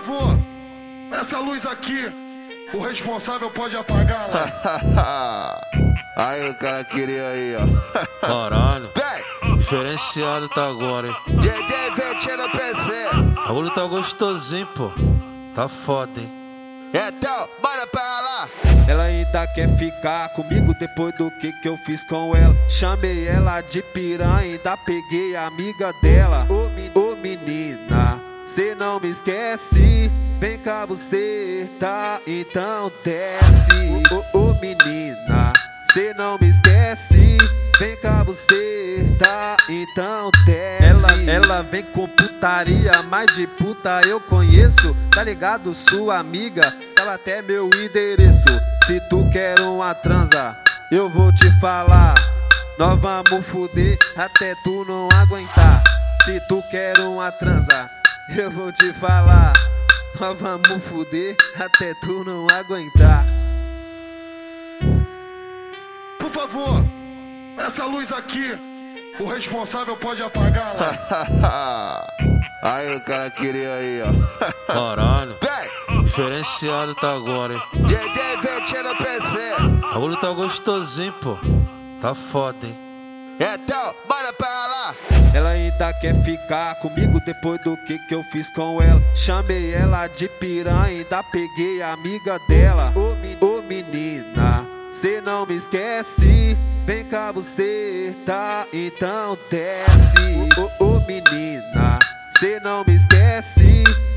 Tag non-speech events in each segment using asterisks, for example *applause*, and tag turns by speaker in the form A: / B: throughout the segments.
A: favor, essa luz aqui, o responsável pode apagar lá. *laughs*
B: aí o cara queria aí, ó. *laughs*
C: Caralho.
B: Vem!
C: Diferenciado tá agora, hein?
B: DJ Ventino PC.
C: O bagulho tá gostosinho, pô. Tá foda, hein?
B: Então, bora pra lá.
D: Ela ainda quer ficar comigo depois do que que eu fiz com ela. Chamei ela de piranha, ainda peguei a amiga dela. Ô, ô menina, cê não me esquece. Vem cá você, tá? Então desce. Ô, ô, ô menina, cê não me esquece. Vem cá você, tá? Então desce. Ela, ela vem com putaria, mas de puta eu conheço. Tá ligado, sua amiga? Sabe até meu endereço. Se tu quer uma transa, eu vou te falar. Nós vamos fuder até tu não aguentar. Se tu quer uma transa, eu vou te falar. Nós vamos fuder até tu não aguentar.
A: Por favor, essa luz aqui, o responsável pode apagar lá. *laughs*
B: aí o cara queria aí, ó. *laughs*
C: Caralho.
B: Vem!
C: Diferenciado tá agora, hein?
B: DJ Ventino PC.
C: O bagulho tá gostosinho, pô. Tá foda, hein?
B: Então, bora pra lá.
D: Ela ainda quer ficar comigo depois do que que eu fiz com ela. Chamei ela de piranha, ainda peguei a amiga dela. Ô, men ô menina, cê não me esquece. Vem cá você, tá? Então desce. Ô, ô menina, cê não me esquece.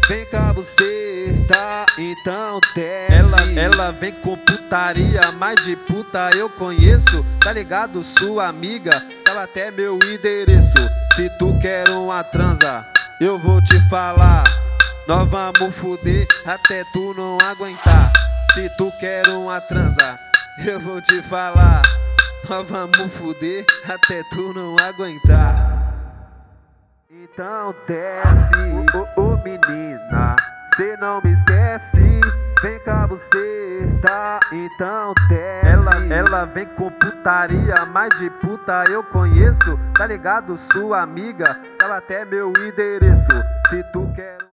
D: Vem cá você, tá? Então desce. Ela, ela vem com putaria, mas de puta eu conheço. Tá ligado, sua amiga? Sabe até meu endereço. Se tu quer uma transa, eu vou te falar. Nós vamos fuder até tu não aguentar. Se tu quer uma transa, eu vou te falar. Nós vamos fuder até tu não aguentar. Então desce, ô, menina, cê não me esquece. Vem cá você, tá? Então desce. Ela, ela vem com putaria, mas de puta eu conheço. Tá ligado, sua amiga? Sabe até meu endereço. Se tu quer.